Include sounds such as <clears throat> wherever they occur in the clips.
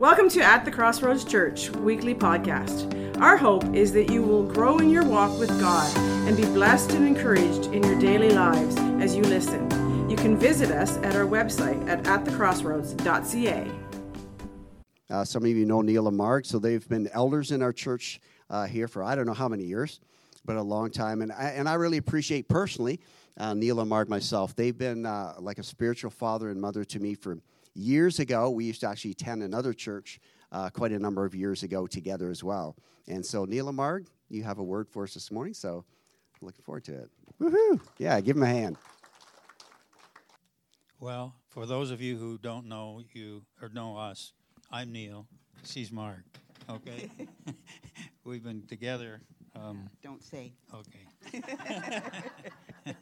Welcome to At the Crossroads Church weekly podcast. Our hope is that you will grow in your walk with God and be blessed and encouraged in your daily lives as you listen. You can visit us at our website at atthecrossroads.ca. Uh, some of you know Neil and Marg, so they've been elders in our church uh, here for I don't know how many years, but a long time. And I, and I really appreciate personally uh, Neil and Marg myself. They've been uh, like a spiritual father and mother to me for years ago. We used to actually attend another church uh, quite a number of years ago together as well. And so, Neil and Marg, you have a word for us this morning, so I'm looking forward to it. Woohoo! Yeah, give him a hand. Well, for those of you who don't know you or know us, I'm Neil. She's Marg. Okay, <laughs> we've been together. Um, Don't say. okay. <laughs>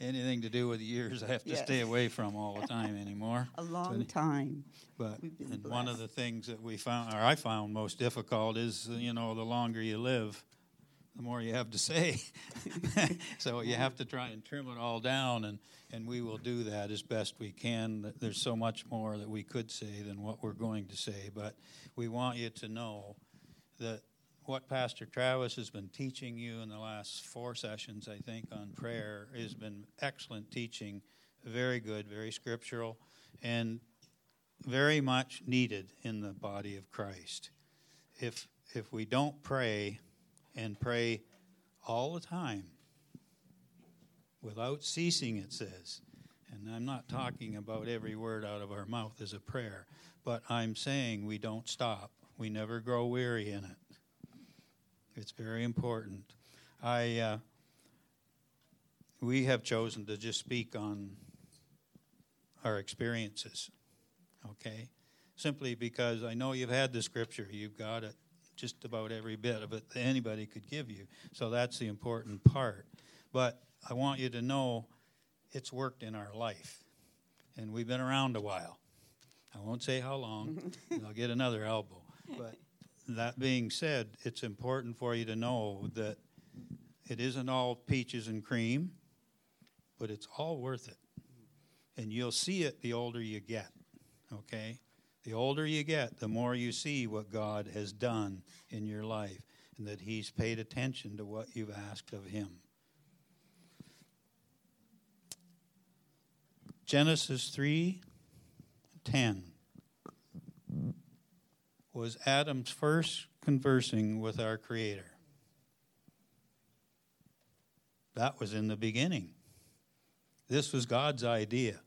Anything to do with years, I have to Yes. stay away from all the time anymore. <laughs> A long time. But and one of the things that we found, or I found most difficult, is you know the longer you live, the more you have to say. <laughs> so you have to try and trim it all down, and and we will do that as best we can. There's so much more that we could say than what we're going to say, but we want you to know that what Pastor Travis has been teaching you in the last four sessions, I think, on prayer has been excellent teaching, very good, very scriptural, and very much needed in the body of Christ. If if we don't pray and pray all the time without ceasing, it says, and I'm not talking about every word out of our mouth as a prayer, but I'm saying we don't stop. We never grow weary in it. It's very important. I uh, we have chosen to just speak on our experiences okay? Simply because I know you've had the scripture, you've got it, just about every bit of it that anybody could give you. So that's the important part. But I want you to know it's worked in our life, and we've been around a while. I won't say how long, <laughs> I'll get another elbow. But that being said, it's important for you to know that it isn't all peaches and cream, but it's all worth it. And you'll see it the older you get okay? The older you get, the more you see what God has done in your life and that He's paid attention to what you've asked of Him. Genesis 3 10 was Adam's first conversing with our Creator. That was in the beginning. This was God's idea.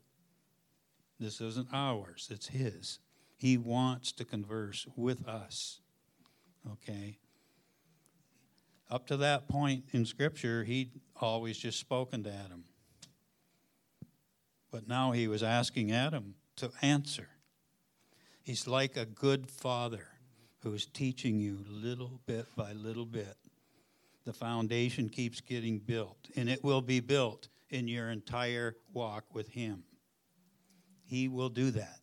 This isn't ours, it's His. He wants to converse with us. Okay? Up to that point in Scripture, He'd always just spoken to Adam. But now He was asking Adam to answer. He's like a good father who's teaching you little bit by little bit. The foundation keeps getting built, and it will be built in your entire walk with Him. He will do that.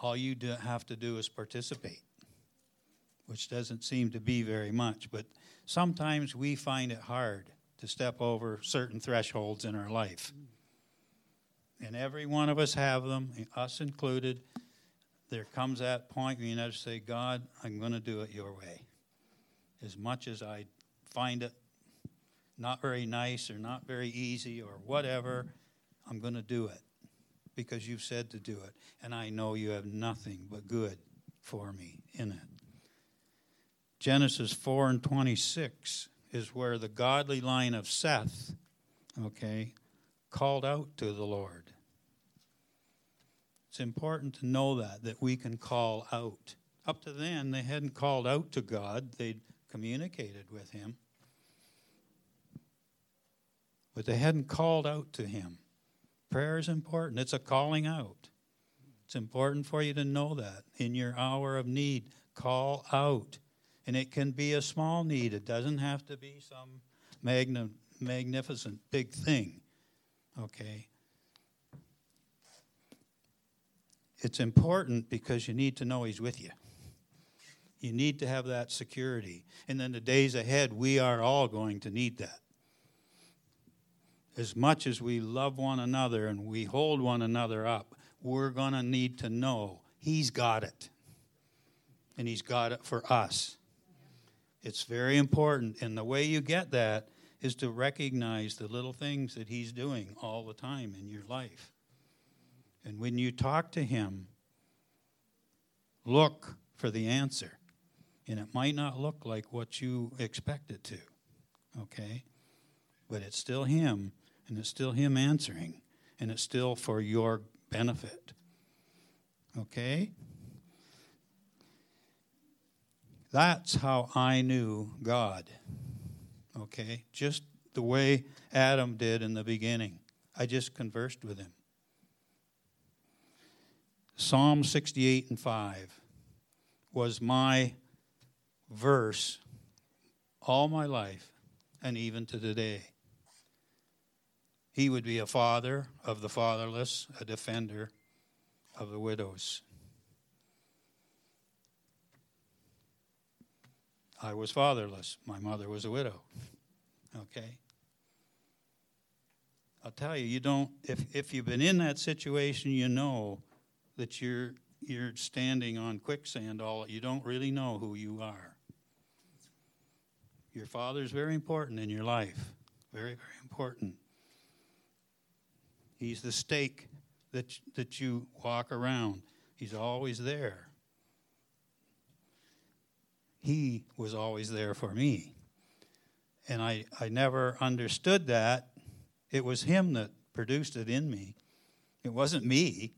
All you do, have to do is participate, which doesn't seem to be very much, but sometimes we find it hard to step over certain thresholds in our life. And every one of us have them, us included. There comes that point when you have to say, God, I'm going to do it your way. As much as I find it not very nice or not very easy or whatever, I'm going to do it because you've said to do it. And I know you have nothing but good for me in it. Genesis 4 and 26 is where the godly line of Seth, okay, called out to the Lord. It's important to know that, that we can call out. Up to then, they hadn't called out to God, they'd communicated with Him. But they hadn't called out to Him. Prayer is important. It's a calling out. It's important for you to know that in your hour of need. Call out. And it can be a small need, it doesn't have to be some magna, magnificent big thing. Okay? It's important because you need to know He's with you. You need to have that security. And then the days ahead, we are all going to need that as much as we love one another and we hold one another up, we're going to need to know He's got it. And He's got it for us. It's very important. And the way you get that is to recognize the little things that He's doing all the time in your life. And when you talk to Him, look for the answer. And it might not look like what you expect it to, okay? But it's still Him, and it's still Him answering, and it's still for your benefit, okay? That's how I knew God, okay? Just the way Adam did in the beginning. I just conversed with Him. Psalm 68 and 5 was my verse all my life and even to today. He would be a father of the fatherless, a defender of the widows. I was fatherless. My mother was a widow. Okay? I'll tell you, you don't if if you've been in that situation, you know that you're you're standing on quicksand all you don't really know who you are. Your father is very important in your life. Very, very important. He's the stake that, that you walk around. He's always there. He was always there for me. And I, I never understood that. It was him that produced it in me. It wasn't me.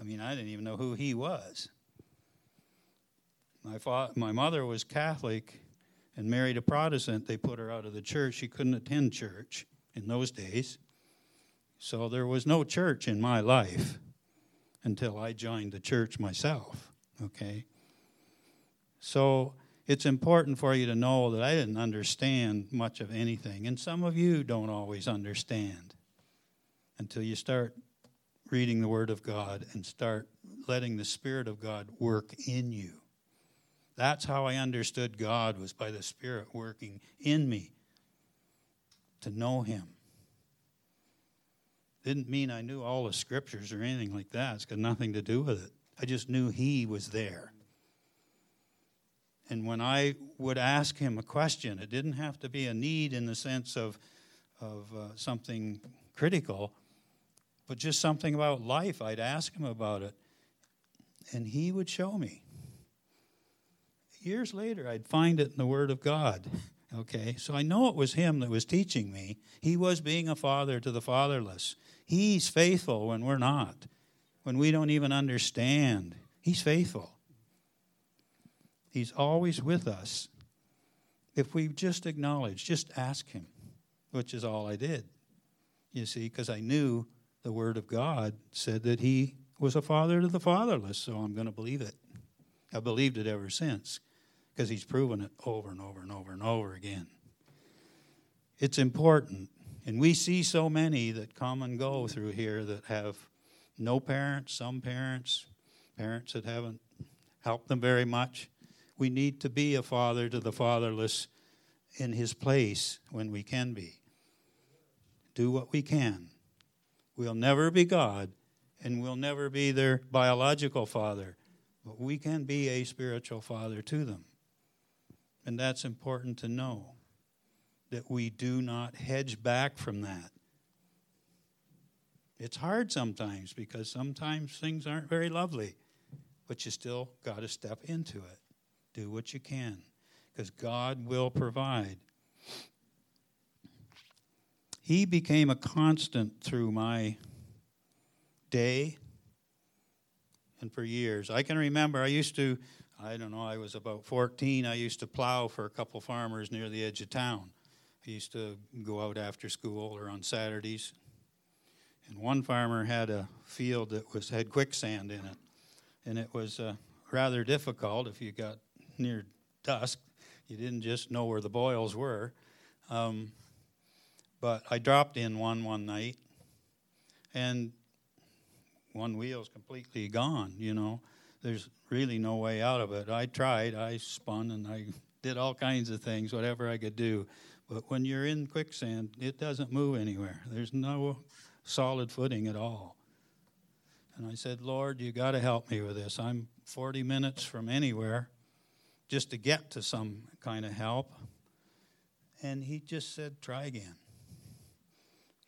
I mean, I didn't even know who he was. My, fa- my mother was Catholic and married a Protestant. They put her out of the church. She couldn't attend church in those days. So there was no church in my life until I joined the church myself. Okay? So it's important for you to know that I didn't understand much of anything. And some of you don't always understand until you start reading the Word of God and start letting the Spirit of God work in you. That's how I understood God was by the Spirit working in me to know Him. Didn't mean I knew all the scriptures or anything like that. It's got nothing to do with it. I just knew He was there. And when I would ask Him a question, it didn't have to be a need in the sense of, of uh, something critical but just something about life. I'd ask him about it, and he would show me. Years later, I'd find it in the Word of God. <laughs> Okay, so I know it was him that was teaching me. He was being a father to the fatherless. He's faithful when we're not, when we don't even understand. He's faithful. He's always with us. If we just acknowledge, just ask him, which is all I did. You see, because I knew the Word of God said that he was a father to the fatherless, so I'm going to believe it. I've believed it ever since because he's proven it over and over and over and over again. It's important. And we see so many that come and go through here that have no parents, some parents, parents that haven't helped them very much. We need to be a father to the fatherless in his place when we can be. Do what we can. We'll never be God, and we'll never be their biological father, but we can be a spiritual father to them. And that's important to know that we do not hedge back from that. It's hard sometimes because sometimes things aren't very lovely, but you still got to step into it. Do what you can because God will provide. He became a constant through my day and for years. I can remember I used to, I don't know, I was about 14. I used to plow for a couple farmers near the edge of town. I used to go out after school or on Saturdays. And one farmer had a field that was had quicksand in it. And it was uh, rather difficult if you got near dusk. You didn't just know where the boils were. Um, but I dropped in one one night, and one wheel's completely gone. You know, there's really no way out of it. I tried. I spun and I did all kinds of things, whatever I could do. But when you're in quicksand, it doesn't move anywhere. There's no solid footing at all. And I said, Lord, you got to help me with this. I'm 40 minutes from anywhere just to get to some kind of help. And he just said, try again.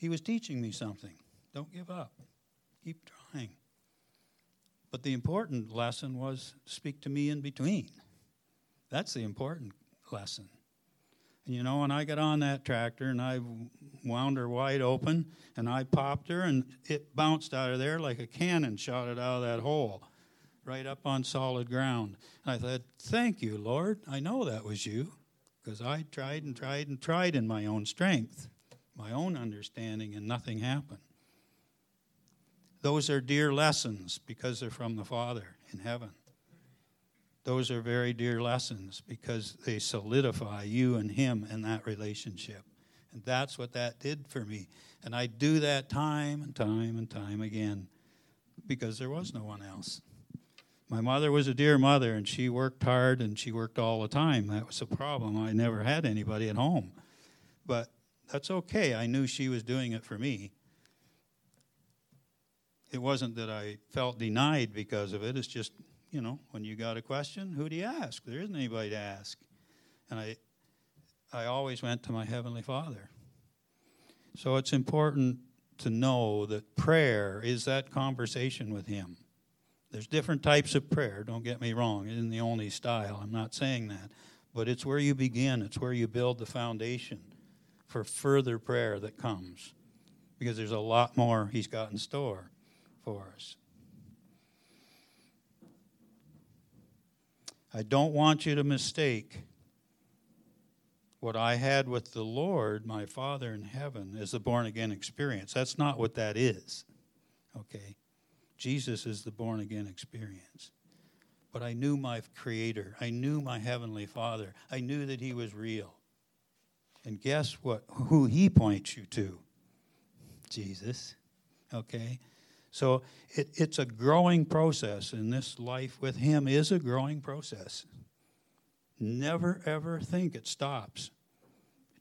He was teaching me something. Don't give up, keep trying. But the important lesson was speak to me in between. That's the important lesson. And you know, when I got on that tractor and I wound her wide open and I popped her and it bounced out of there like a cannon shot it out of that hole, right up on solid ground. And I thought, Thank you, Lord. I know that was you because I tried and tried and tried in my own strength, my own understanding, and nothing happened. Those are dear lessons because they're from the Father in heaven. Those are very dear lessons because they solidify you and Him in that relationship. And that's what that did for me. And I do that time and time and time again because there was no one else. My mother was a dear mother and she worked hard and she worked all the time. That was a problem. I never had anybody at home. But that's okay. I knew she was doing it for me. It wasn't that I felt denied because of it. It's just you know, when you got a question, who do you ask? There isn't anybody to ask. And I, I always went to my Heavenly Father. So it's important to know that prayer is that conversation with Him. There's different types of prayer, don't get me wrong. It isn't the only style. I'm not saying that. But it's where you begin, it's where you build the foundation for further prayer that comes. Because there's a lot more He's got in store for us. I don't want you to mistake what I had with the Lord, my Father in heaven, as the born again experience. That's not what that is. Okay? Jesus is the born again experience. But I knew my Creator. I knew my Heavenly Father. I knew that He was real. And guess what? Who He points you to? Jesus. Okay? So it, it's a growing process, and this life with Him is a growing process. Never ever think it stops.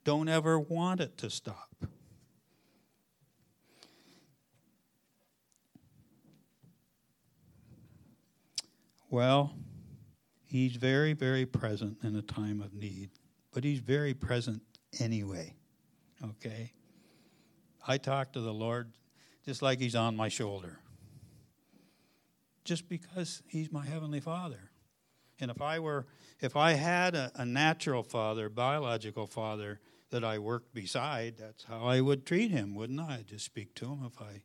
Don't ever want it to stop. Well, He's very, very present in a time of need, but He's very present anyway. Okay? I talk to the Lord just like he's on my shoulder. Just because he's my heavenly father. And if I were if I had a, a natural father, biological father that I worked beside, that's how I would treat him, wouldn't I? I'd just speak to him if I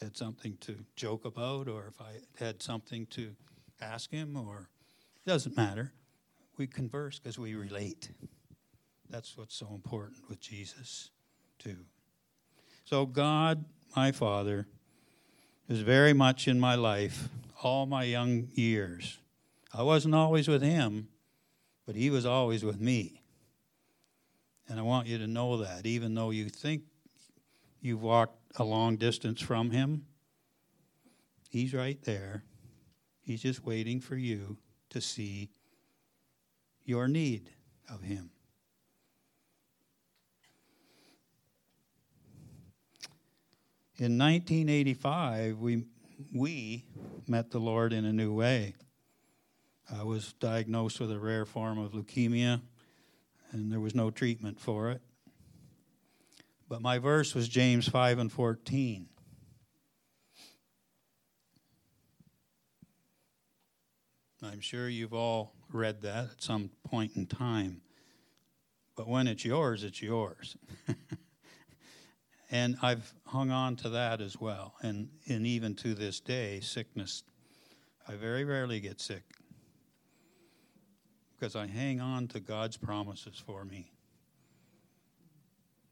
had something to joke about or if I had something to ask him or it doesn't matter. We converse because we relate. That's what's so important with Jesus, too. So, God, my Father, is very much in my life all my young years. I wasn't always with Him, but He was always with me. And I want you to know that, even though you think you've walked a long distance from Him, He's right there. He's just waiting for you to see your need of Him. In 1985, we, we met the Lord in a new way. I was diagnosed with a rare form of leukemia, and there was no treatment for it. But my verse was James 5 and 14. I'm sure you've all read that at some point in time. But when it's yours, it's yours. <laughs> And I've hung on to that as well. And, and even to this day, sickness, I very rarely get sick because I hang on to God's promises for me.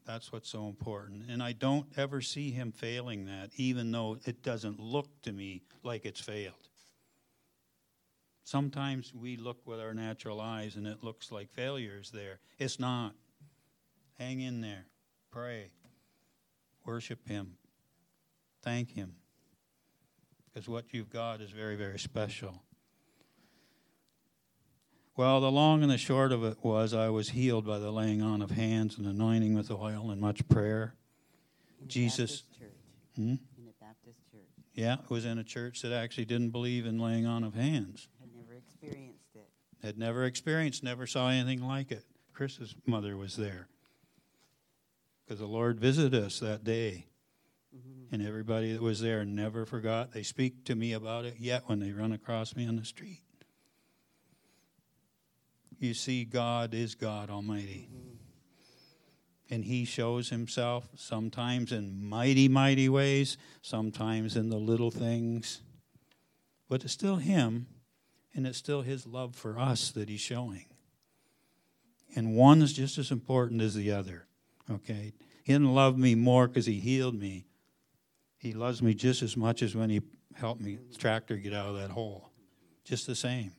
That's what's so important. And I don't ever see Him failing that, even though it doesn't look to me like it's failed. Sometimes we look with our natural eyes and it looks like failure is there. It's not. Hang in there. Pray. Worship Him. Thank Him. Because what you've got is very, very special. Well, the long and the short of it was I was healed by the laying on of hands and anointing with oil and much prayer. In Jesus. Church. Hmm? In the Baptist church. Yeah, it was in a church that actually didn't believe in laying on of hands. Had never experienced it. Had never experienced, never saw anything like it. Chris's mother was there because the Lord visited us that day. Mm-hmm. And everybody that was there never forgot. They speak to me about it yet when they run across me on the street. You see, God is God Almighty. And He shows Himself sometimes in mighty, mighty ways, sometimes in the little things. But it's still Him, and it's still His love for us that He's showing. And one is just as important as the other. Okay? He didn't love me more because He healed me. He loves me just as much as when He helped me tractor get out of that hole. Just the same.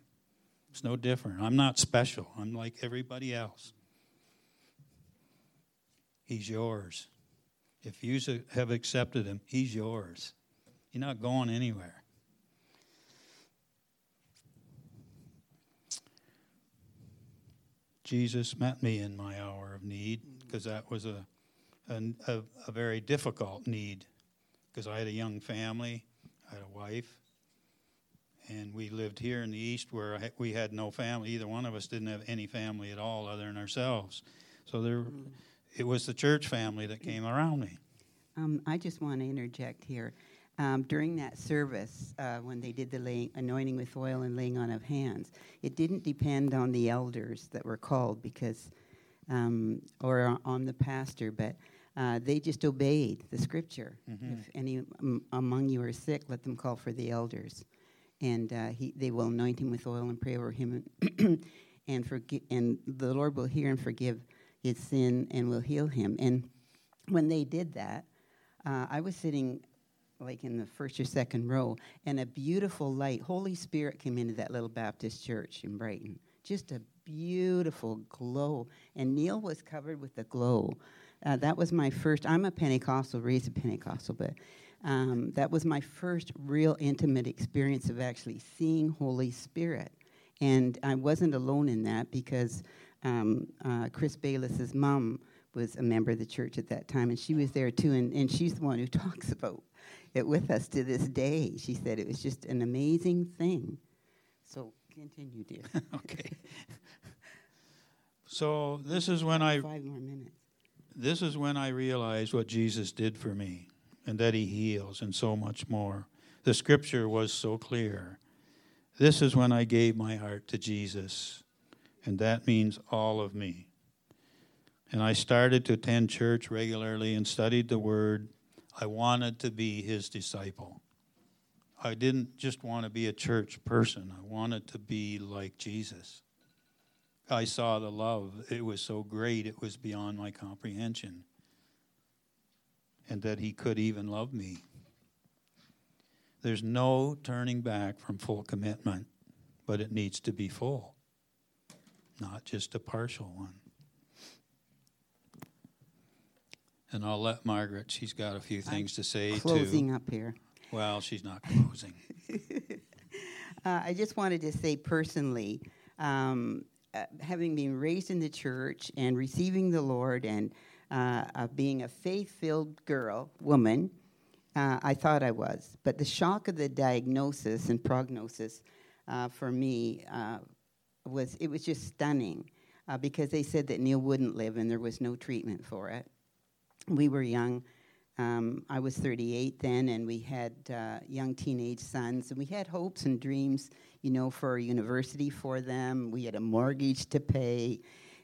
It's no different. I'm not special. I'm like everybody else. He's yours. If you have accepted him, he's yours. You're not going anywhere. Jesus met me in my hour of need because that was a, a, a, very difficult need because I had a young family, I had a wife, and we lived here in the east where we had no family. Either one of us didn't have any family at all other than ourselves. So there, mm. it was the church family that came around me. Um, I just want to interject here. Um, during that service, uh, when they did the laying, anointing with oil and laying on of hands, it didn't depend on the elders that were called because, um, or on the pastor, but uh, they just obeyed the scripture. Mm-hmm. If any among you are sick, let them call for the elders and uh, he, they will anoint him with oil and pray over him, and, <clears throat> and forgive, and the Lord will hear and forgive his sin and will heal him. And when they did that, uh, I was sitting like in the first or second row, and a beautiful light, Holy Spirit came into that little Baptist church in Brighton. Just a beautiful glow, and Neil was covered with the glow. Uh, that was my first. I'm a Pentecostal, raised a Pentecostal, but um, that was my first real intimate experience of actually seeing Holy Spirit. And I wasn't alone in that because um, uh, Chris Bayless's mom was a member of the church at that time, and she was there too. And, and she's the one who <laughs> talks about it with us to this day. She said it was just an amazing thing. So continue, dear. <laughs> okay. So this is when I five more minutes. This is when I realized what Jesus did for me and that he heals and so much more. The scripture was so clear. This is when I gave my heart to Jesus, and that means all of me. And I started to attend church regularly and studied the Word. I wanted to be His disciple. I didn't just want to be a church person, I wanted to be like Jesus. I saw the love. It was so great, it was beyond my comprehension and that He could even love me. There's no turning back from full commitment, but it needs to be full, not just a partial one. And I'll let Margaret, she's got a few things I'm to say closing too. up here. Well, she's not <laughs> closing. uh, I just wanted to say personally, um, uh, having been raised in the church and receiving the Lord and uh, of being a faith filled girl, woman. Uh, I thought I was. But the shock of the diagnosis and prognosis uh, for me uh, was, it was just stunning uh, because they said that Neil wouldn't live and there was no treatment for it. We were young. Um, I was 38 then, and we had uh, young teenage sons, and we had hopes and dreams, you know, for a university for them. We had a mortgage to pay,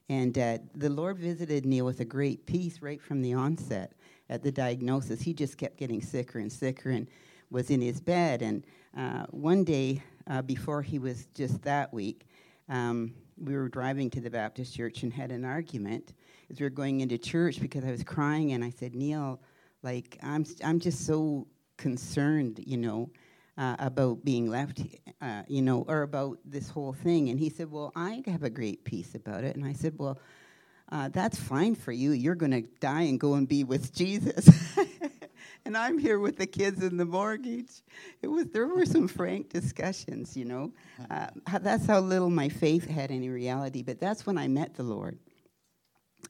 and uh, the Lord visited Neil with a great peace right from the onset at the diagnosis. He just kept getting sicker and sicker and was in his bed. And uh, one day, uh, before he was just that weak, um, we were driving to the Baptist church and had an argument as we were going into church because I was crying and I said, Neil, like, I'm, I'm just so concerned, you know uh, about being left, uh, you know, or about this whole thing. And he said, Well, I have a great peace about it. And I said, Well, uh, that's fine for you. You're going to die and go and be with Jesus. <laughs> and I'm here with the kids and the mortgage. It was there were some frank discussions, you know. <laughs> Uh, that's how little my faith had any reality. But that's when I met the Lord.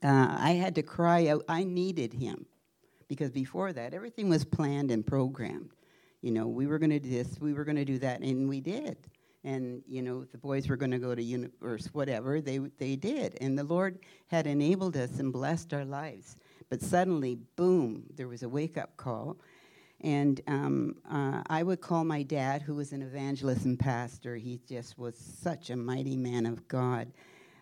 Uh, I had to cry out. I needed Him because before that, everything was planned and programmed You know, we were going to do this, we were going to do that, and we did. And you know, the boys were going to go to universe, whatever they they did, and the Lord had enabled us and blessed our lives. But suddenly, boom, there was a wake up call. And um, uh, I would call my dad, who was an evangelist and pastor. He just was such a mighty man of God.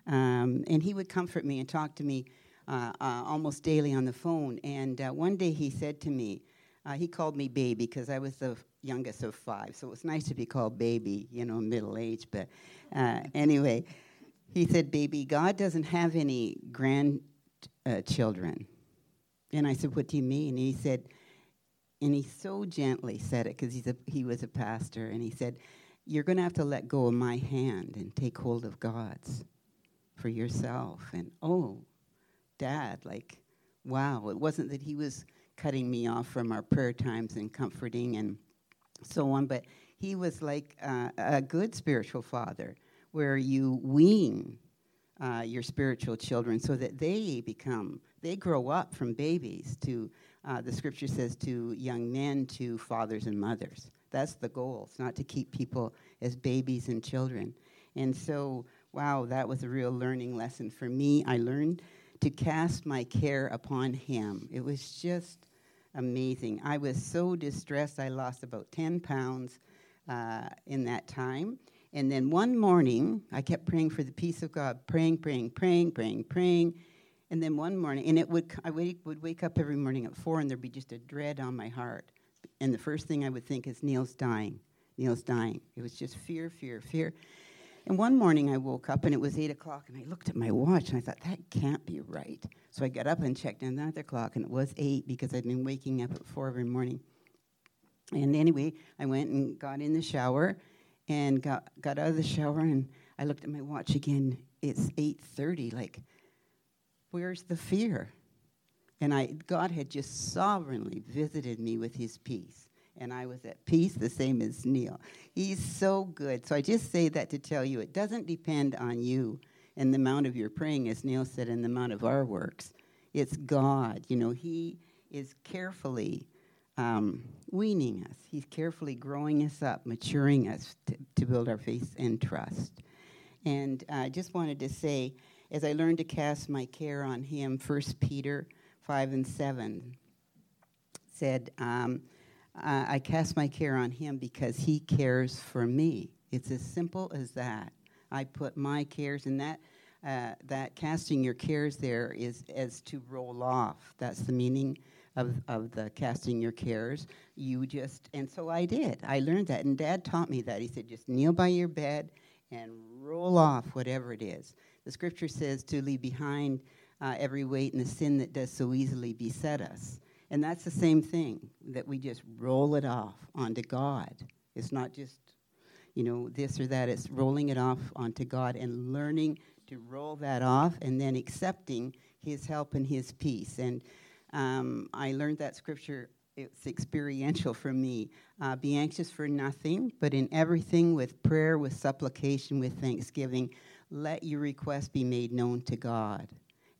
Um, and he would comfort me and talk to me uh, uh, almost daily on the phone. And uh, one day he said to me, uh, he called me baby because I was the youngest of five. So it was nice to be called baby, you know, middle age. But uh, anyway, he said, Baby, God doesn't have any grandchildren. and I said, What do you mean? And he said, and he so gently said it because he's a, he was a pastor, and he said, You're going to have to let go of my hand and take hold of God's for yourself. And oh, dad, like, wow, it wasn't that he was cutting me off from our prayer times and comforting and so on, but he was like uh, a good spiritual father where you wean uh, your spiritual children so that they become, they grow up from babies to uh, the scripture says to young men, to fathers and mothers. That's the goal. It's not to keep people as babies and children. And so, wow, that was a real learning lesson for me. I learned to cast my care upon Him. It was just amazing. I was so distressed. I lost about 10 pounds uh, in that time. And then one morning, I kept praying for the peace of God, praying, praying, praying, praying, praying. And then one morning, and it would I would wake up every morning at four, and there'd be just a dread on my heart. And the first thing I would think is Neil's dying. Neil's dying. It was just fear, fear, fear. And one morning I woke up and it was eight o'clock, and I looked at my watch and I thought that can't be right. So I got up and checked another clock, and it was eight because I'd been waking up at four every morning. And anyway, I went and got in the shower, and got got out of the shower, and I looked at my watch again. It's eight thirty. Like Where's the fear? And I, God had just sovereignly visited me with his peace. And I was at peace, the same as Neil. He's so good. So I just say that to tell you it doesn't depend on you and the amount of your praying, as Neil said, and the amount of our works. It's God. You know, He is carefully um, weaning us, He's carefully growing us up, maturing us to, to build our faith and trust. And I just wanted to say, as I learned to cast my care on him, 1 Peter 5 and 7 said, um, I cast my care on him because he cares for me. It's as simple as that. I put my cares in that. Uh, that casting your cares there is as to roll off. That's the meaning of, of the casting your cares. You just, and so I did. I learned that. And Dad taught me that. He said, just kneel by your bed and roll off whatever it is. The scripture says to leave behind uh, every weight and the sin that does so easily beset us. And that's the same thing, that we just roll it off onto God. It's not just, you know, this or that, it's rolling it off onto God and learning to roll that off and then accepting His help and His peace. And um, I learned that scripture, it's experiential for me. Uh, be anxious for nothing, but in everything with prayer, with supplication, with thanksgiving let your request be made known to God.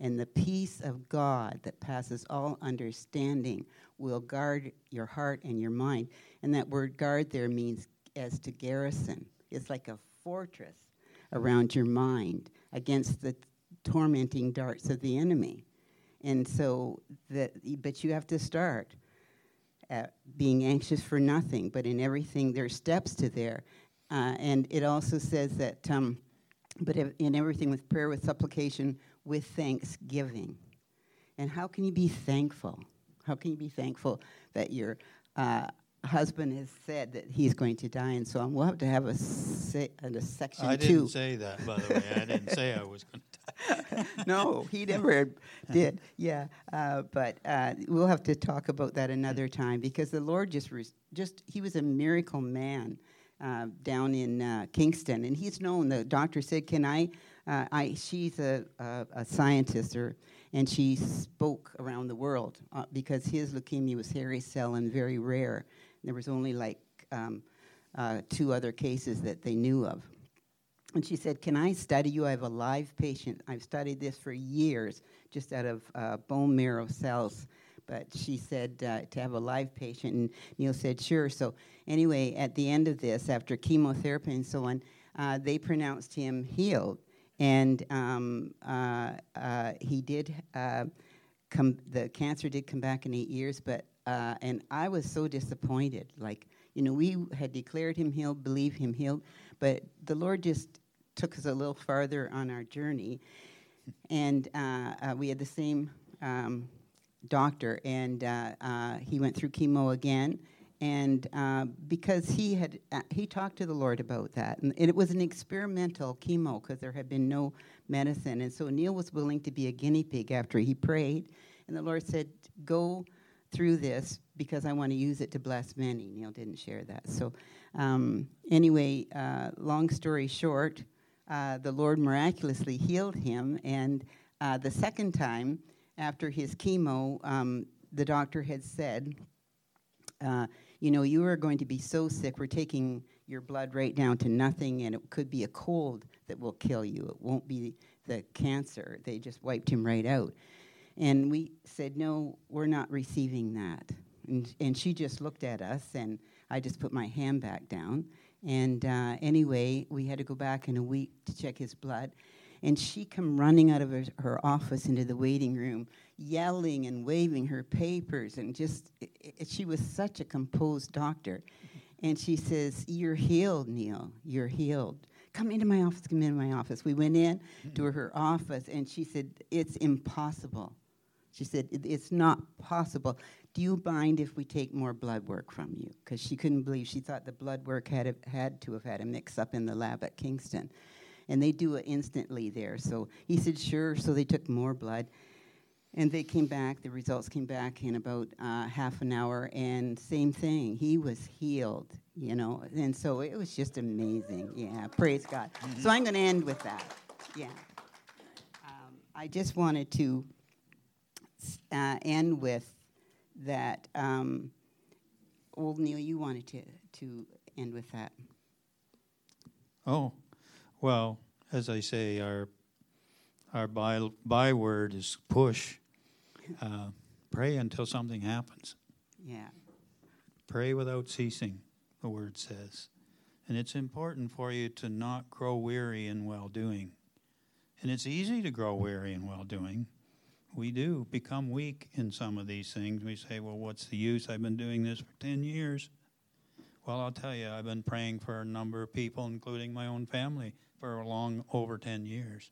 And the peace of God that passes all understanding will guard your heart and your mind. And that word guard there means as to garrison. It's like a fortress around your mind against the tormenting darts of the enemy. And so that but you have to start at being anxious for nothing, but in everything there's steps to there. Uh, and it also says that um, but in everything with prayer, with supplication, with thanksgiving. And how can you be thankful? How can you be thankful that your uh, husband has said that he's going to die and so on? We'll have to have a, se- a section I two. didn't say that, by the way. I didn't say I was going to die. <laughs> no, he never did. Yeah, uh, but uh, we'll have to talk about that another time because the Lord just re- just he was a miracle man uh, down in uh, Kingston, and he's known. The doctor said, "Can I?" Uh, I she's a, a, a, scientist, or, and she spoke around the world uh, because his leukemia was hairy cell and very rare. There was only like um, uh, two other cases that they knew of. And she said, Can I study you? I have a live patient. I've studied this for years, just out of uh, bone marrow cells but she said uh, to have a live patient, and Neil said sure. So anyway, at the end of this, after chemotherapy and so on, uh, they pronounced him healed, and um, uh, uh he did uh, come. The cancer did come back in eight years, but uh, and I was so disappointed. Like you know, we had declared him healed, believe him healed, but the Lord just took us a little farther on our journey, and we had the same. Um, doctor, and uh, uh, he went through chemo again. And uh, because he had uh, he talked to the Lord about that, and it was an experimental chemo because there had been no medicine, and so Neil was willing to be a guinea pig after he prayed, and the Lord said, "Go through this because I want to use it to bless many." Neil didn't share that, so um, anyway, uh, long story short, uh, the Lord miraculously healed him, and the second time after his chemo, um, the doctor had said, uh, you know, you are going to be so sick, we're taking your blood right down to nothing, and it could be a cold that will kill you. It won't be the cancer. They just wiped him right out. And we said, no, we're not receiving that. And, and she just looked at us, and I just put my hand back down. And uh, anyway, we had to go back in a week to check his blood and she come running out of her, her, office into the waiting room yelling and waving her papers and just it, it, she was such a composed doctor. And she says you're healed neil. You're healed. Come into my office come into my office. We went in to her office and she said it's impossible. She said it's not possible. Do you mind if we take more blood work from you? Because she couldn't believe she thought the blood work had, had to have had a mix up in the lab at kingston and they do it instantly there. So he said, sure. So they took more blood. And they came back, the results came back in about uh, half an hour, and same thing. He was healed, you know. And so it was just amazing. Yeah, praise God. Mm-hmm. So I'm going to end with that. Yeah. Um, I just wanted to uh, end with that. Um, old Neil, you wanted to, to end with that. Oh, well, as I say, our our by, byword is push. Uh, pray until something happens. Yeah. Pray without ceasing, the word says. And it's important for you to not grow weary in well doing. And it's easy to grow weary in well doing. We do become weak in some of these things. We say, well, what's the use? I've been doing this for 10 years. Well, I'll tell you, I've been praying for a number of people, including my own family, for a long over 10 years.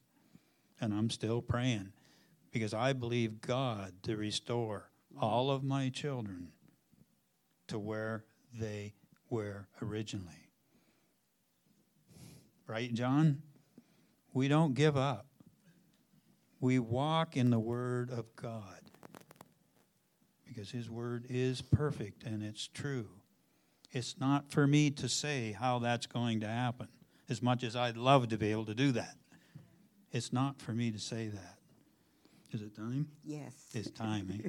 And I'm still praying because I believe God to restore all of my children to where they were originally. Right, John? We don't give up. We walk in the Word of God because His Word is perfect and it's true. It's not for me to say how that's going to happen as much as I'd love to be able to do that. It's not for me to say that. Is it time? Yes. It's time.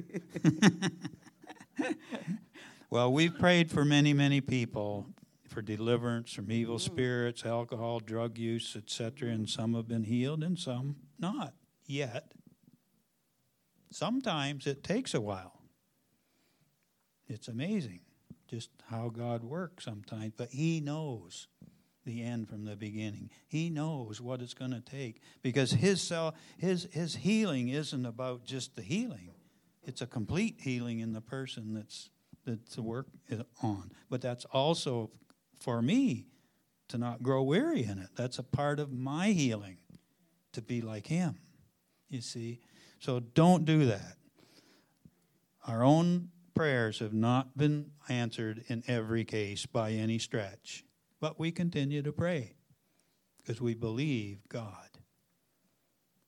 Eh? <laughs> well, we've prayed for many, many people for deliverance from evil mm. spirits, alcohol, drug use, etc., and some have been healed and some not yet. Sometimes it takes a while. It's amazing just how God works sometimes, but He knows the end from the beginning. He knows what it's going to take because his, his, his healing isn't about just the healing, it's a complete healing in the person that's, that's the work on. But that's also for me to not grow weary in it. That's a part of my healing to be like him, you see. So don't do that. Our own prayers have not been answered in every case by any stretch. But we continue to pray because we believe God.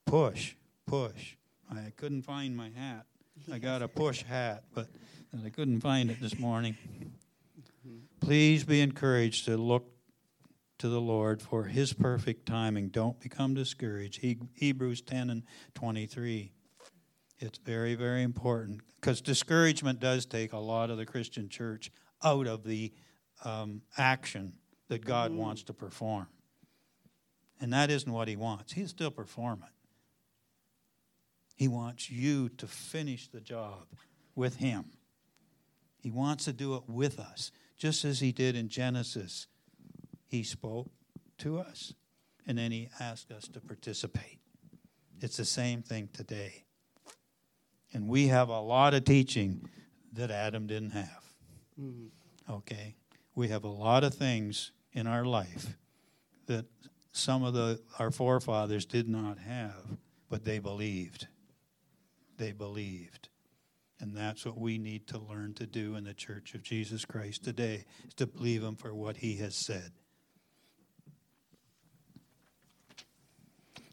Push, push. I couldn't find my hat. I got a push hat, but I couldn't find it this morning. <laughs> Please be encouraged to look to the Lord for His perfect timing. Don't become discouraged. He, Hebrews 10 and 23. It's very, very important because discouragement does take a lot of the Christian church out of the um, action that God mm-hmm. wants to perform. And that isn't what He wants. He'll still perform it. He wants you to finish the job with Him. He wants to do it with us, just as He did in Genesis. He spoke to us, and then He asked us to participate. It's the same thing today. And we have a lot of teaching that Adam didn't have. Mm-hmm. Okay? We have a lot of things in our life that some of the our forefathers did not have, but they believed. They believed. And that's what we need to learn to do in the Church of Jesus Christ today, is to believe him for what he has said.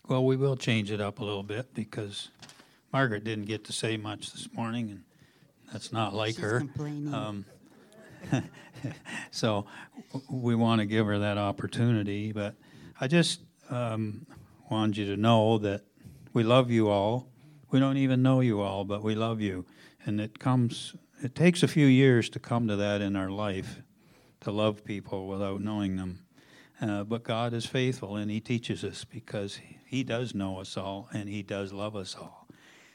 Well, we will change it up a little bit because Margaret didn't get to say much this morning, and that's not like She's her. <laughs> So we want to give her that opportunity. But I just um, wanted you to know that we love you all. We don't even know you all, but we love you. And it comes, it takes a few years to come to that in our life, to love people without knowing them. Uh, but God is faithful and He teaches us because He does know us all and He does love us all.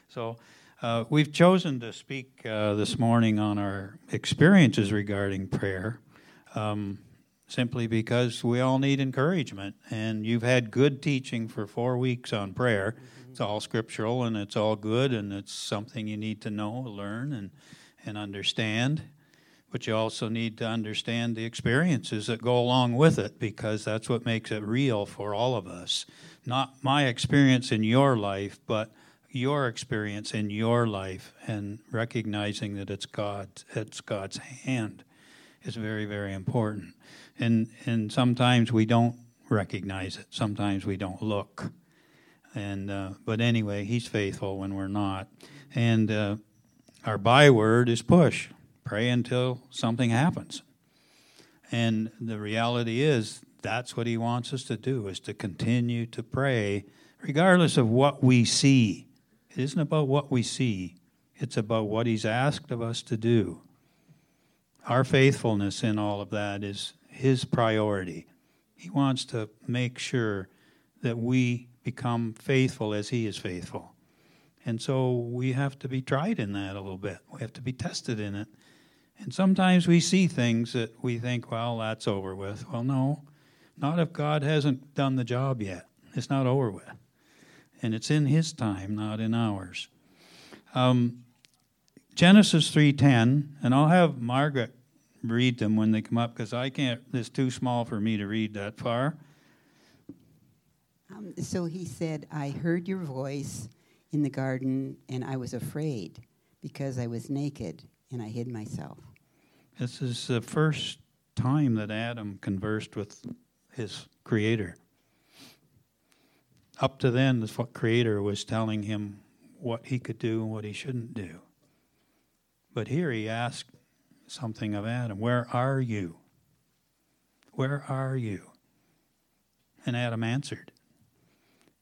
So uh, we've chosen to speak uh, this morning on our experiences regarding prayer, um, simply because we all need encouragement. And you've had good teaching for four weeks on prayer. Mm-hmm. It's all scriptural and it's all good, and it's something you need to know, learn, and, and understand. But you also need to understand the experiences that go along with it because that's what makes it real for all of us. Not my experience in your life, but your experience in your life and recognizing that it's God, it's God's hand is very, very important. And and sometimes we don't recognize it. Sometimes we don't look. And uh, but anyway, He's faithful when we're not. And uh, our byword is push. Pray until something happens. And the reality is that's what He wants us to do: is to continue to pray, regardless of what we see it isn't about what we see, it's about what He's asked of us to do. Our faithfulness in all of that is His priority. He wants to make sure that we become faithful as He is faithful. And so we have to be tried in that a little bit. We have to be tested in it. And sometimes we see things that we think, well, that's over with. Well, no, not if God hasn't done the job yet. It's not over with and it's in His time, not in ours. Um, Genesis three ten, and I'll have Margaret read them when they come up because I can't. It's too small for me to read that far. Um, so he said, "I heard your voice in the garden, and I was afraid because I was naked and I hid myself." This is the first time that Adam conversed with his Creator up to then, the Creator was telling him what he could do and what he shouldn't do. But here he asked something of Adam Where are you? Where are you? And Adam answered.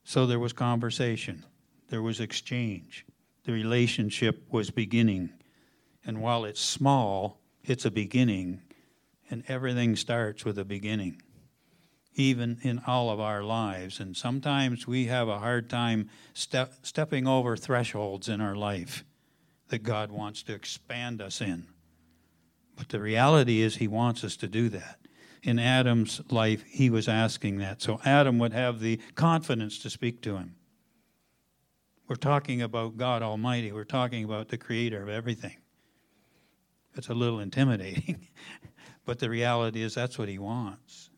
So there was conversation, there was exchange, the relationship was beginning. And while it's small, it's a beginning, and everything starts with a beginning even in all of our lives. And sometimes we have a hard time step, stepping over thresholds in our life that God wants to expand us in. But the reality is, He wants us to do that. In Adam's life, he was asking that. So Adam would have the confidence to speak to him. We're talking about God Almighty, we're talking about the creator of everything. It's a little intimidating, <laughs> but the reality is that's what he wants.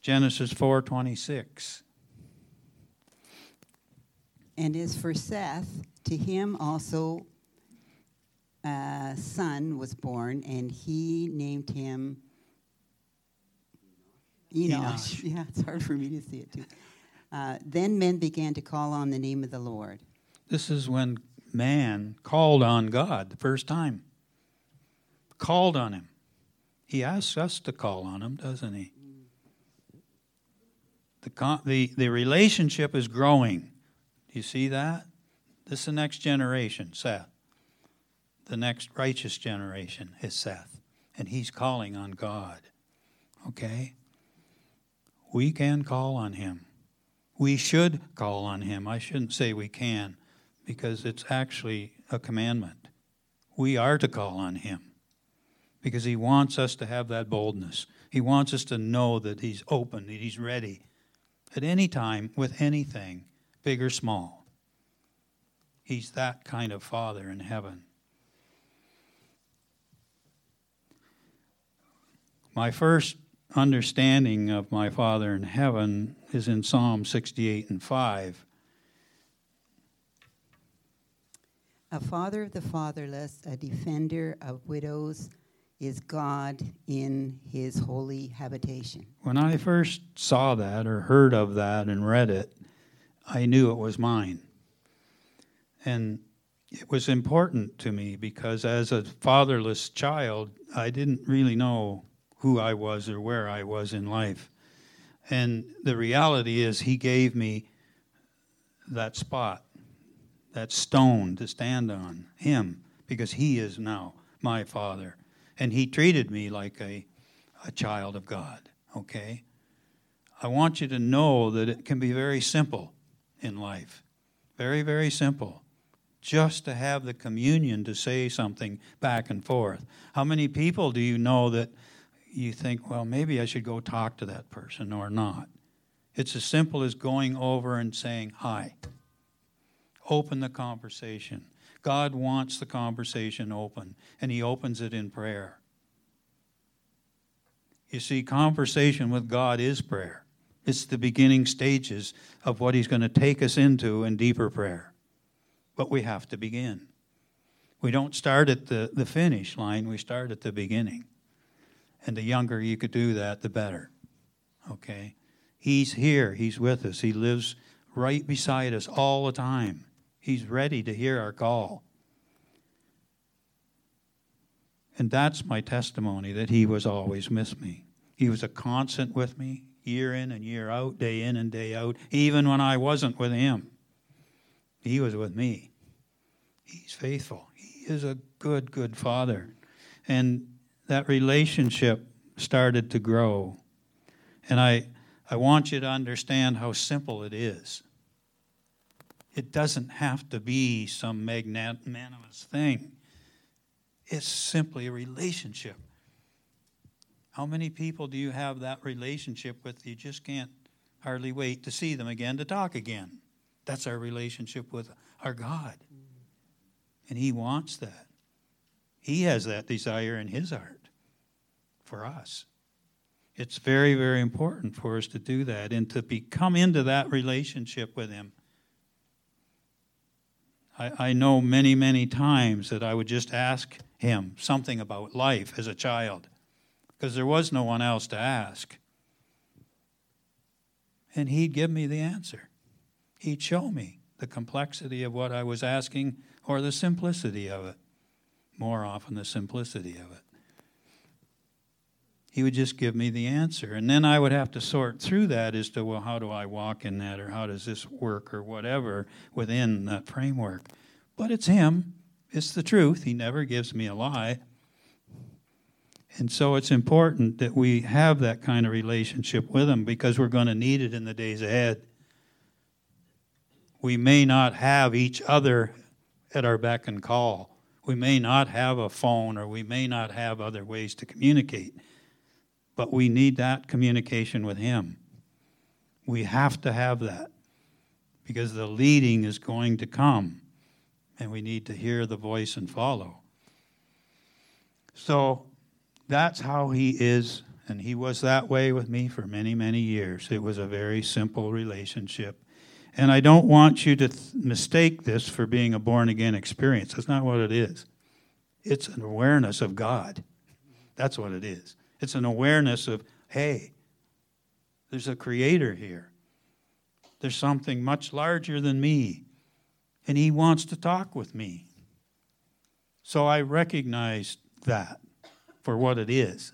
Genesis 4:26. And as for Seth, to him also a son was born, and he named him Enosh. Enosh. <laughs> Yeah, it's hard for me to see it too. Uh, then men began to call on the name of the Lord. This is when man called on God the first time. Called on him. He asks us to call on him, doesn't he? The, the, the relationship is growing. Do you see that? This is the next generation, Seth. The next righteous generation is Seth. And he's calling on God. Okay? We can call on him. We should call on him. I shouldn't say we can, because it's actually a commandment. we are to call on Him because He wants us to have that boldness. He wants us to know that He's open, that He's ready at any time with anything, big or small. He's that kind of Father in heaven. My first understanding of my Father in heaven is in Psalm 68 and 5. A father of the fatherless, a defender of widows, is God in his holy habitation. When I first saw that or heard of that and read it, I knew it was mine. And it was important to me because as a fatherless child, I didn't really know who I was or where I was in life. And the reality is, He gave me that spot, that stone to stand on, Him, because He is now my Father. And He treated me like a, a child of God, okay? I want you to know that it can be very simple in life. Very, very simple just to have the communion to say something back and forth. How many people do you know that you think, well, maybe I should go talk to that person or not? It's as simple as going over and saying hi. Open the conversation. God wants the conversation open, and He opens it in prayer. You see, conversation with God is prayer. It's the beginning stages of what He's going to take us into in deeper prayer but we have to begin. We don't start at the, the finish line, we start at the beginning. And the younger you could do that, the better. Okay? He's here, He's with us, He lives right beside us all the time. He's ready to hear our call. And that's my testimony that He was always with me. He was a constant with me, year in and year out, day in and day out, even when I wasn't with Him. He was with me. He's faithful. He is a good, good father. And that relationship started to grow. And I, I want you to understand how simple it is. It doesn't have to be some magnanimous thing, it's simply a relationship. How many people do you have that relationship with? You just can't hardly wait to see them again, to talk again. That's our relationship with our God. And He wants that. He has that desire in His heart for us. It's very, very important for us to do that and to become into that relationship with Him. I, I know many, many times that I would just ask Him something about life as a child because there was no one else to ask. And He'd give me the answer, He'd show me the complexity of what I was asking or the simplicity of it. More often, the simplicity of it. He would just give me the answer. And then I would have to sort through that as to, well, how do I walk in that, or how does this work, or whatever within that framework. But it's Him, it's the truth. He never gives me a lie. And so it's important that we have that kind of relationship with Him because we're going to need it in the days ahead. We may not have each other at our beck and call. We may not have a phone or we may not have other ways to communicate, but we need that communication with Him. We have to have that because the leading is going to come and we need to hear the voice and follow. So that's how He is, and He was that way with me for many, many years. It was a very simple relationship and I don't want you to th- mistake this for being a born again experience. That's not what it is. It's an awareness of God. That's what it is. It's an awareness of, hey, there's a creator here. There's something much larger than me, and he wants to talk with me. So I recognize that for what it is.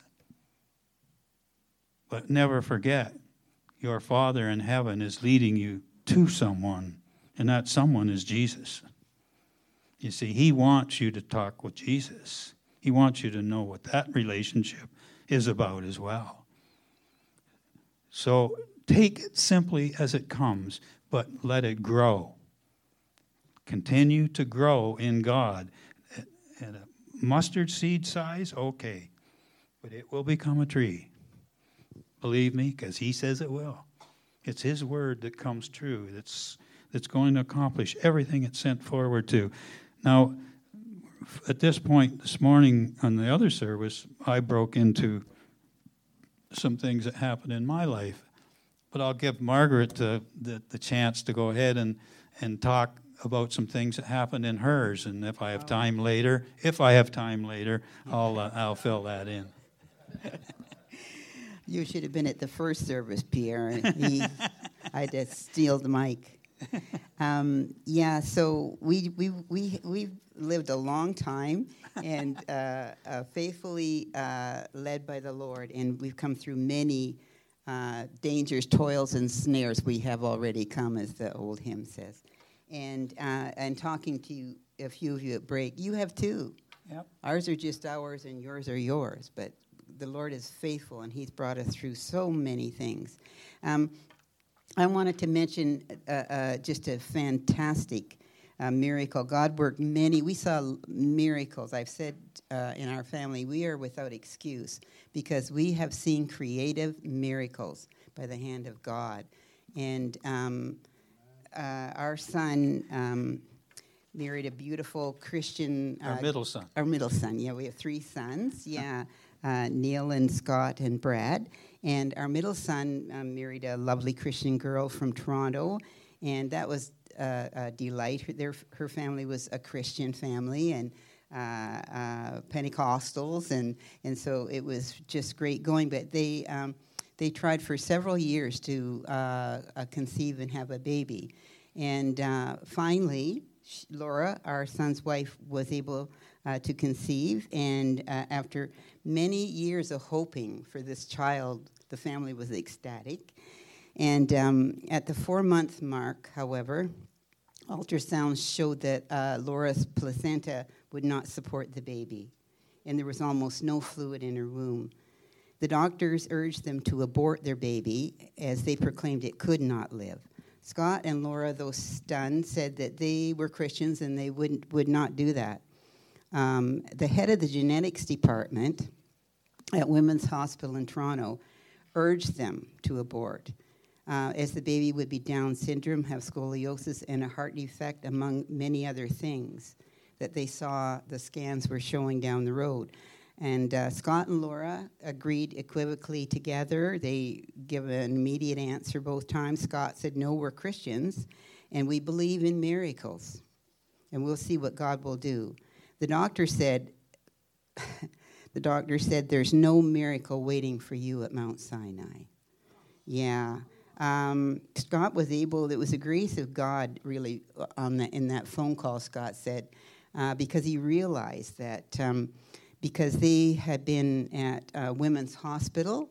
But never forget, your Father in heaven is leading you to someone, and that someone is Jesus. You see, He wants you to talk with Jesus. He wants you to know what that relationship is about as well. So take it simply as it comes, but let it grow. Continue to grow in God and a mustard seed size, okay. But it will become a tree. Believe me, because he says it will. It's his word that comes true, that's, that's going to accomplish everything it's sent forward to. Now, at this point this morning on the other service, I broke into some things that happened in my life. But I'll give Margaret the, the, the chance to go ahead and, and talk about some things that happened in hers. And if I have time later, if I have time later, I'll, uh, I'll fill that in. <laughs> you should have been at the first service, Pierre. He, I to steal the mic. <laughs> Um, yeah, so we, we, we, we've lived a long time and <laughs> uh, uh, faithfully uh, led by the Lord, and we've come through many uh, dangers, toils, and snares. We have already come, as the old hymn says. And, uh, and talking to you, a few of you at break, you have too. Yep. Ours are just ours, and yours are yours. But the Lord is faithful, and He's brought us through so many things. Um, I wanted to mention uh, uh, just a fantastic uh, miracle. God worked many, we saw miracles. I've said uh, in our family, we are without excuse because we have seen creative miracles by the hand of God. And um, uh, our son um, married a beautiful Christian. Our middle son. Our middle son, yeah. We have three sons, yeah. Neil and Scott and Brad. And our middle son um, married a lovely Christian girl from Toronto, and that was uh, a delight. Her, their, her family was a Christian family and uh, uh, Pentecostals, and, and so it was just great going. But they, um, they tried for several years to uh, uh, conceive and have a baby. And uh, finally, Laura, our son's wife, was able uh, to conceive. And after many years of hoping for this child, the family was ecstatic. And um, at the four month mark, however, ultrasounds showed that uh, Laura's placenta would not support the baby, and there was almost no fluid in her womb. The doctors urged them to abort their baby as they proclaimed it could not live. Scott and Laura, though stunned, said that they were Christians and they wouldn't, would not do that. Um, the head of the genetics department at Women's Hospital in Toronto urged them to abort, uh, as the baby would be Down syndrome, have scoliosis, and a heart defect, among many other things that they saw the scans were showing down the road. And uh, Scott and Laura agreed equivocally together. They give an immediate answer both times. Scott said, No, we're Christians, and we believe in miracles, and we'll see what God will do. The doctor said, <laughs> the doctor said, There's no miracle waiting for you at Mount Sinai. Yeah. Um, Scott was able, it was the grace of God really uh, on the, in that phone call, Scott said, uh, because he realized that um, because they had been at Women's Hospital,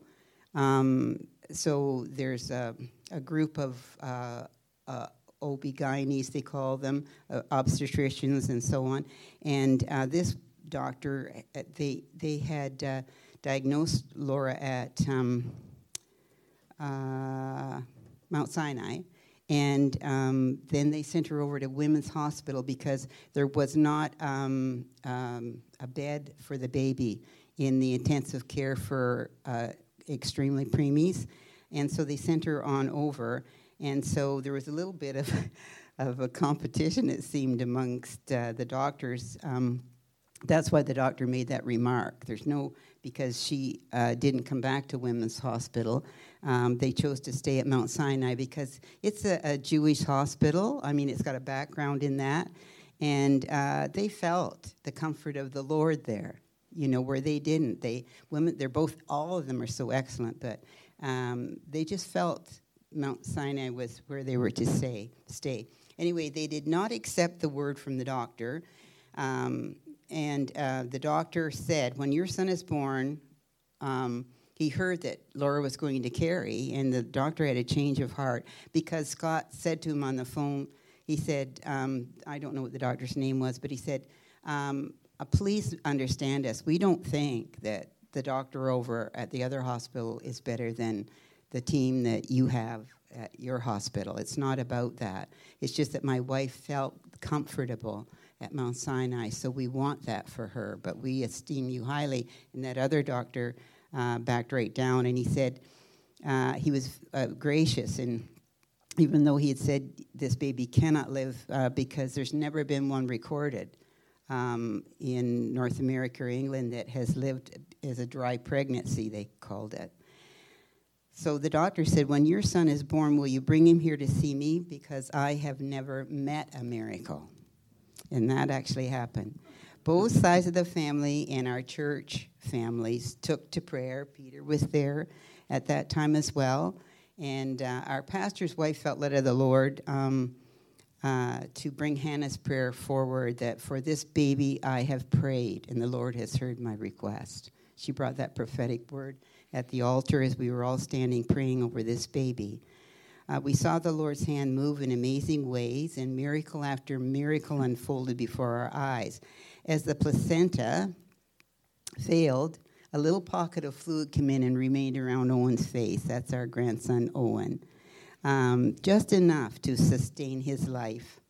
um, so there's a, a group of uh, uh, OB-GYNs, they call them, uh, obstetricians and so on, and uh, this doctor, uh, they they had uh, diagnosed Laura at um, uh, Mount Sinai, and um, then they sent her over to Women's Hospital because there was not um, um a bed for the baby in the intensive care for uh, extremely preemies, and so they sent her on over, and so there was a little bit of <laughs> of a competition, it seemed, amongst uh, the doctors. Um, that's why the doctor made that remark. There's no, because she uh, didn't come back to Women's Hospital. Um, they chose to stay at Mount Sinai because it's a, a, Jewish hospital. I mean, it's got a background in that. And uh, they felt the comfort of the Lord there, you know, where they didn't. They, women, they're both, all of them are so excellent, but um, they just felt Mount Sinai was where they were to stay. stay. Anyway, they did not accept the word from the doctor. Um, and uh, the doctor said, when your son is born, um, he heard that Laura was going to carry, and the doctor had a change of heart because Scott said to him on the phone, he said, um, I don't know what the doctor's name was, but he said, um, uh, please understand us. We don't think that the doctor over at the other hospital is better than the team that you have at your hospital. It's not about that. It's just that my wife felt comfortable at Mount Sinai. So we want that for her, but we esteem you highly. And that other doctor uh, backed right down and he said uh, he was uh, gracious and even though he had said this baby cannot live uh, because there's never been one recorded um, in North America or England that has lived as a dry pregnancy, they called it. So the doctor said, When your son is born, will you bring him here to see me? Because I have never met a miracle. And that actually happened. Both sides of the family and our church families took to prayer. Peter was there at that time as well. And uh, our pastor's wife felt led of the Lord um, uh, to bring Hannah's prayer forward that for this baby I have prayed, and the Lord has heard my request. She brought that prophetic word at the altar as we were all standing praying over this baby. Uh, we saw the Lord's hand move in amazing ways, and miracle after miracle unfolded before our eyes. As the placenta failed, a little pocket of fluid came in and remained around Owen's face. That's our grandson, Owen. Um, just enough to sustain his life.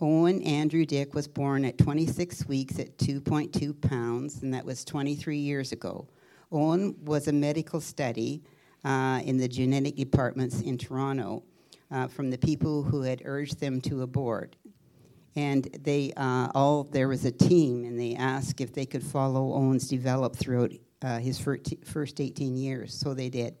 Owen Andrew Dick was born at 26 weeks at 2.2 pounds, and that was 23 years ago. Owen was a medical study uh, in the genetic departments in Toronto uh, from the people who had urged them to abort. And they uh, all there was a team, and they asked if they could follow Owen's develop throughout uh, his first 18 years. So they did.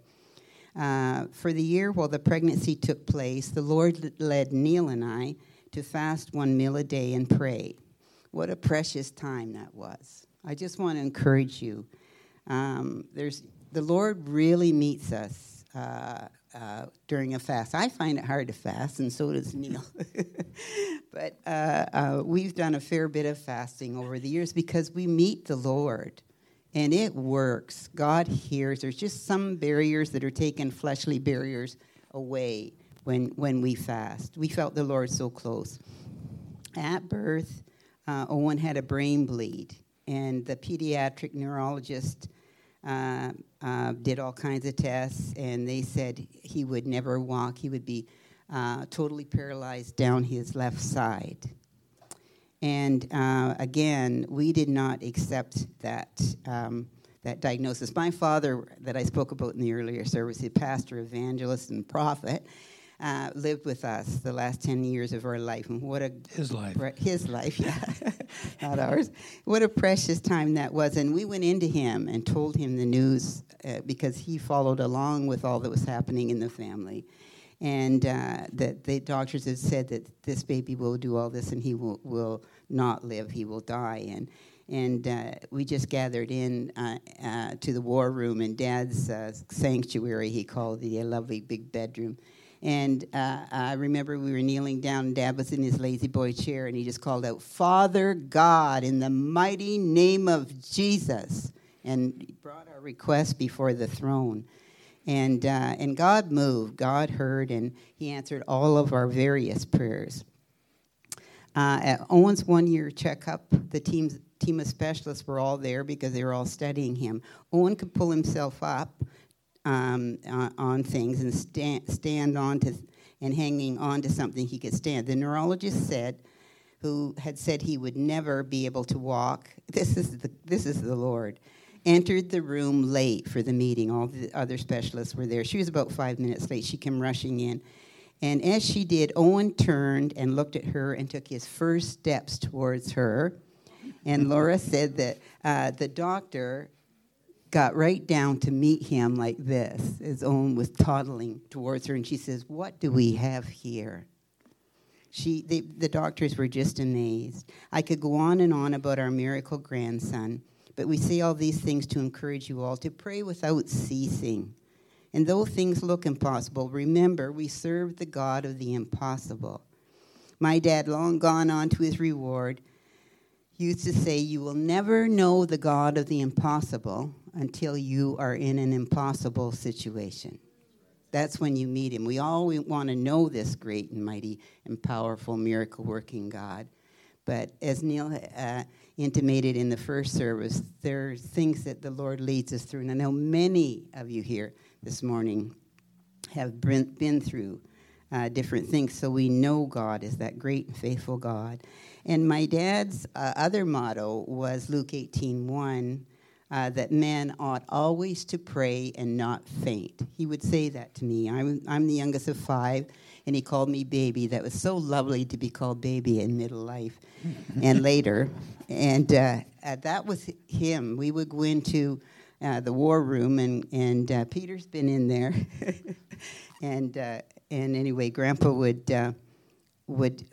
Uh, for the year while the pregnancy took place, the Lord led Neil and I to fast one meal a day and pray. What a precious time that was. I just want to encourage you. Um, there's the Lord really meets us uh, uh, during a fast. I find it hard to fast, and so does Neil. <laughs> but uh, uh, we've done a fair bit of fasting over the years because we meet the Lord, and it works. God hears. There's just some barriers that are taken, fleshly barriers, away when when we fast. We felt the Lord so close. At birth, uh, Owen had a brain bleed, and the pediatric neurologist uh, uh, did all kinds of tests, and they said he would never walk. He would be uh, totally paralyzed down his left side. And uh, again, we did not accept that. Um, that diagnosis. My father, that I spoke about in the earlier service, a pastor, evangelist, and prophet, uh, lived with us the last 10 years of our life. And what a his life. Pre- his life, <laughs> yeah, not ours. What a precious time that was. And we went into him and told him the news uh, because he followed along with all that was happening in the family. And uh, that the doctors had said that this baby will do all this and he will, will not live, he will die. And and uh, we just gathered in uh, uh, to the war room in Dad's uh, sanctuary. He called the lovely big bedroom, and uh, I remember we were kneeling down, and Dad was in his lazy boy chair, and he just called out, Father God, in the mighty name of Jesus. And brought our request before the throne. And, uh, and God moved, God heard, and He answered all of our various prayers. Uh, at Owen's one year checkup, the team's, team of specialists were all there because they were all studying him. Owen could pull himself up um, on, on, things and stand, stand on to and hanging on to something he could stand. The neurologist said, who had said he would never be able to walk, this is the, this is the Lord, entered the room late for the meeting. All the other specialists were there. She was about five minutes late. She came rushing in. And as she did, Owen turned and looked at her and took his first steps towards her. And Laura said that uh, the doctor got right down to meet him like this, as Owen was toddling towards her, and she says, What do we have here? She, they, the doctors were just amazed. I could go on and on about our miracle grandson, but we say all these things to encourage you all to pray without ceasing. And though things look impossible, remember we serve the God of the impossible. My dad, long gone on to his reward, used to say, You will never know the God of the impossible until you are in an impossible situation. That's when you meet him. We all want to know this great and mighty and powerful miracle working God. But as Neil uh, intimated in the first service, there are things that the Lord leads us through. And I know many of you here this morning have been, through uh, different things. So we know God is that great and faithful God. And my dad's uh, other motto was Luke 18 1. Uh, that men ought always to pray and not faint. He would say that to me. I'm, I'm the youngest of five, and he called me baby. That was so lovely to be called baby in middle life and <laughs> later. And uh, uh, that was him. We would go into uh, the war room, and, and uh, Peter's been in there. <laughs> and, uh, and anyway, Grandpa would, uh, would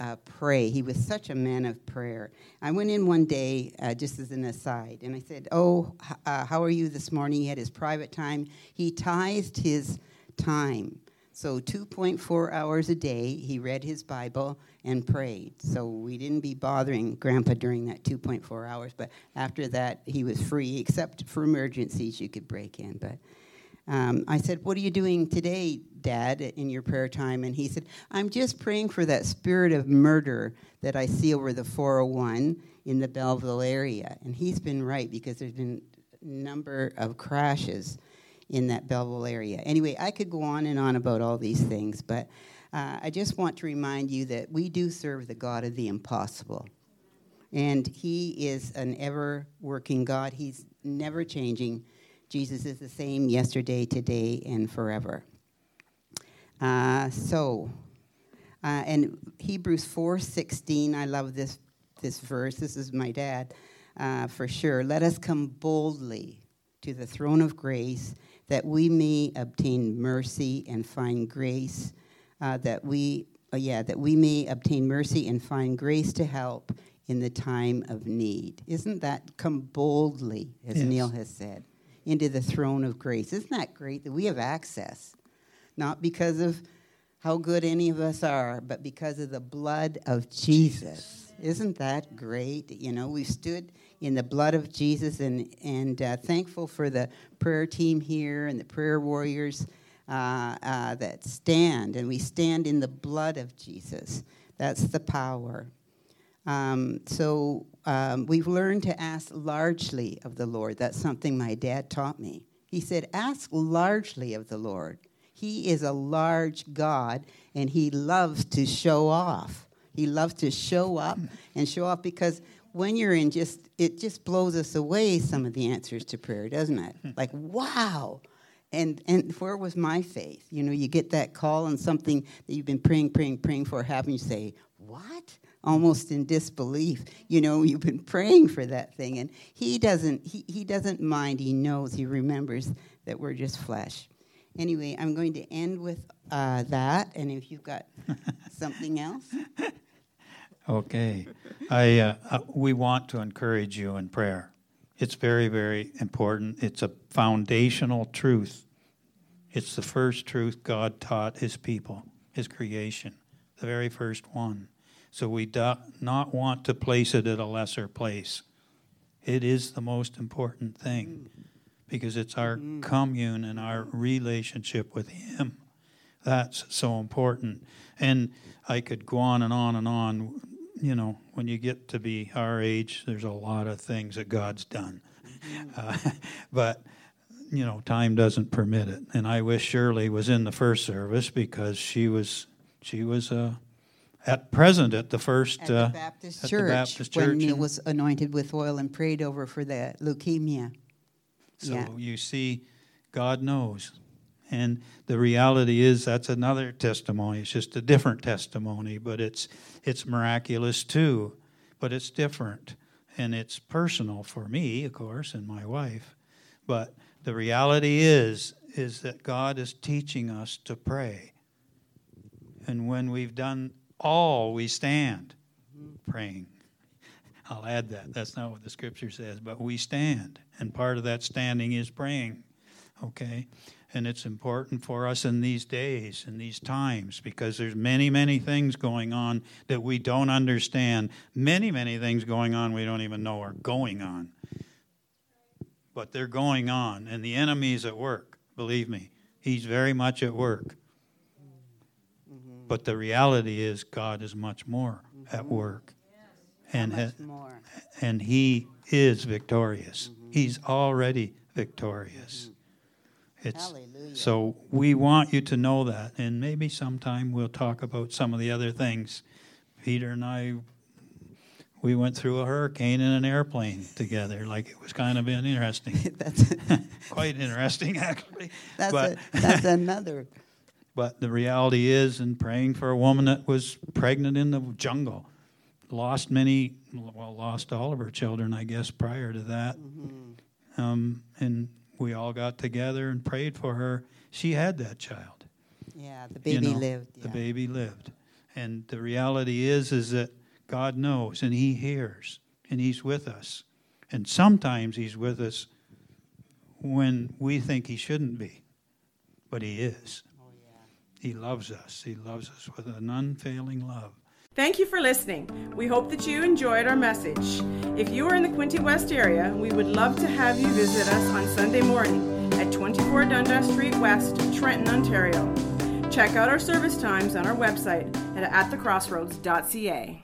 uh, pray. He was such a man of prayer. I went in one day, uh, just as an aside, and I said, Oh, uh, how are you this morning? He had his private time. He tithed his time. So 2.4 hours a day, he read his Bible and prayed. So we didn't be bothering Grandpa during that 2.4 hours, but after that, he was free, except for emergencies you could break in. But um, I said, What are you doing today, Dad, in your prayer time? And he said, I'm just praying for that spirit of murder that I see over the 401 in the Belleville area. And he's been right because there's been a number of crashes in that Belleville area. Anyway, I could go on and on about all these things, but uh, I just want to remind you that we do serve the God of the impossible. And He is an ever working God, He's never changing. Jesus is the same yesterday, today, and forever. Uh, so, uh, and Hebrews 4:16, I love this this verse. This is my dad uh, for sure. Let us come boldly to the throne of grace that we may obtain mercy and find grace. Uh, that we, uh, yeah, that we may obtain mercy and find grace to help in the time of need. Isn't that come boldly, as yes. Neil has said? Into the throne of grace. Isn't that great that we have access? Not because of how good any of us are, but because of the blood of Jesus. Isn't that great? You know, we stood in the blood of Jesus and, and uh, thankful for the prayer team here and the prayer warriors uh, uh, that stand, and we stand in the blood of Jesus. That's the power. Um, so um, we've learned to ask largely of the Lord. That's something my dad taught me. He said, Ask largely of the Lord. He is a large God, and He loves to show off. He loves to show up and show off because when you're in just, it just blows us away some of the answers to prayer, doesn't it? Like, wow. And, and where was my faith? You know, you get that call on something that you've been praying, praying, praying for, having you say, What? Almost in disbelief. You know, <laughs> you've been praying for that thing, and he doesn't. He, he doesn't mind. He knows. He remembers that we're just flesh. Anyway, I'm going to end with uh, that, and if you've got <laughs> something else. Okay, I uh, uh, we want to encourage you in prayer. It's very, very important. It's a foundational truth. It's the first truth God taught His people, His creation, the very first one. So we do not want to place it at a lesser place. It is the most important thing because it's our mm. commune and our relationship with Him. That's so important. And I could go on and on and on. You know, when you get to be our age, there's a lot of things that God's done. Uh, <laughs> but, you know, time doesn't permit it. And I wish Shirley was in the first service because she was she was a at present at the first at the uh, Baptist, Church, the Baptist Church when he was anointed with oil and prayed over for the leukemia. So yeah. you see, God knows. And the reality is that's another testimony. It's just a different testimony, but it's it's miraculous too. But it's different. And it's personal for me, of course, and my wife. But the reality is is that God is teaching us to pray. And when we've done all we stand mm-hmm. praying. I'll add that. That's not what the scripture says, but we stand. And part of that standing is praying. Okay? And it's important for us in these days, in these times, because there's many, many things going on that we don't understand. Many, many things going on we don't even know are going on. But they're going on, and the enemy's at work. Believe me, he's very much at work. But the reality is, God is much more mm-hmm. at work. And, ha- and He is victorious. Mm-hmm. He's already victorious. It's Hallelujah. so we want you to know that, and maybe sometime we'll talk about some of the other things. Peter and I, we went through a hurricane in an airplane together. Like it was kind of interesting, <laughs> that's <laughs> quite interesting actually. that's, but a, that's another. But the reality is, in praying for a woman that was pregnant in the jungle, lost many, well, lost all of her children, I guess, prior to that. Um, and we all got together and prayed for her. She had that child. Yeah, the you baby know, lived. The yeah. baby lived. And the reality is, is that God knows and He hears and He's with us. And sometimes He's with us when we think He shouldn't be, but He is. He loves us. He loves us with an unfailing love. Thank you for listening. We hope that you enjoyed our message. If you are in the Quinte West area, we would love to have you visit us on Sunday morning at 24 Dundas Street West, Trenton, Ontario. Check out our service times on our website at atthecrossroads.ca.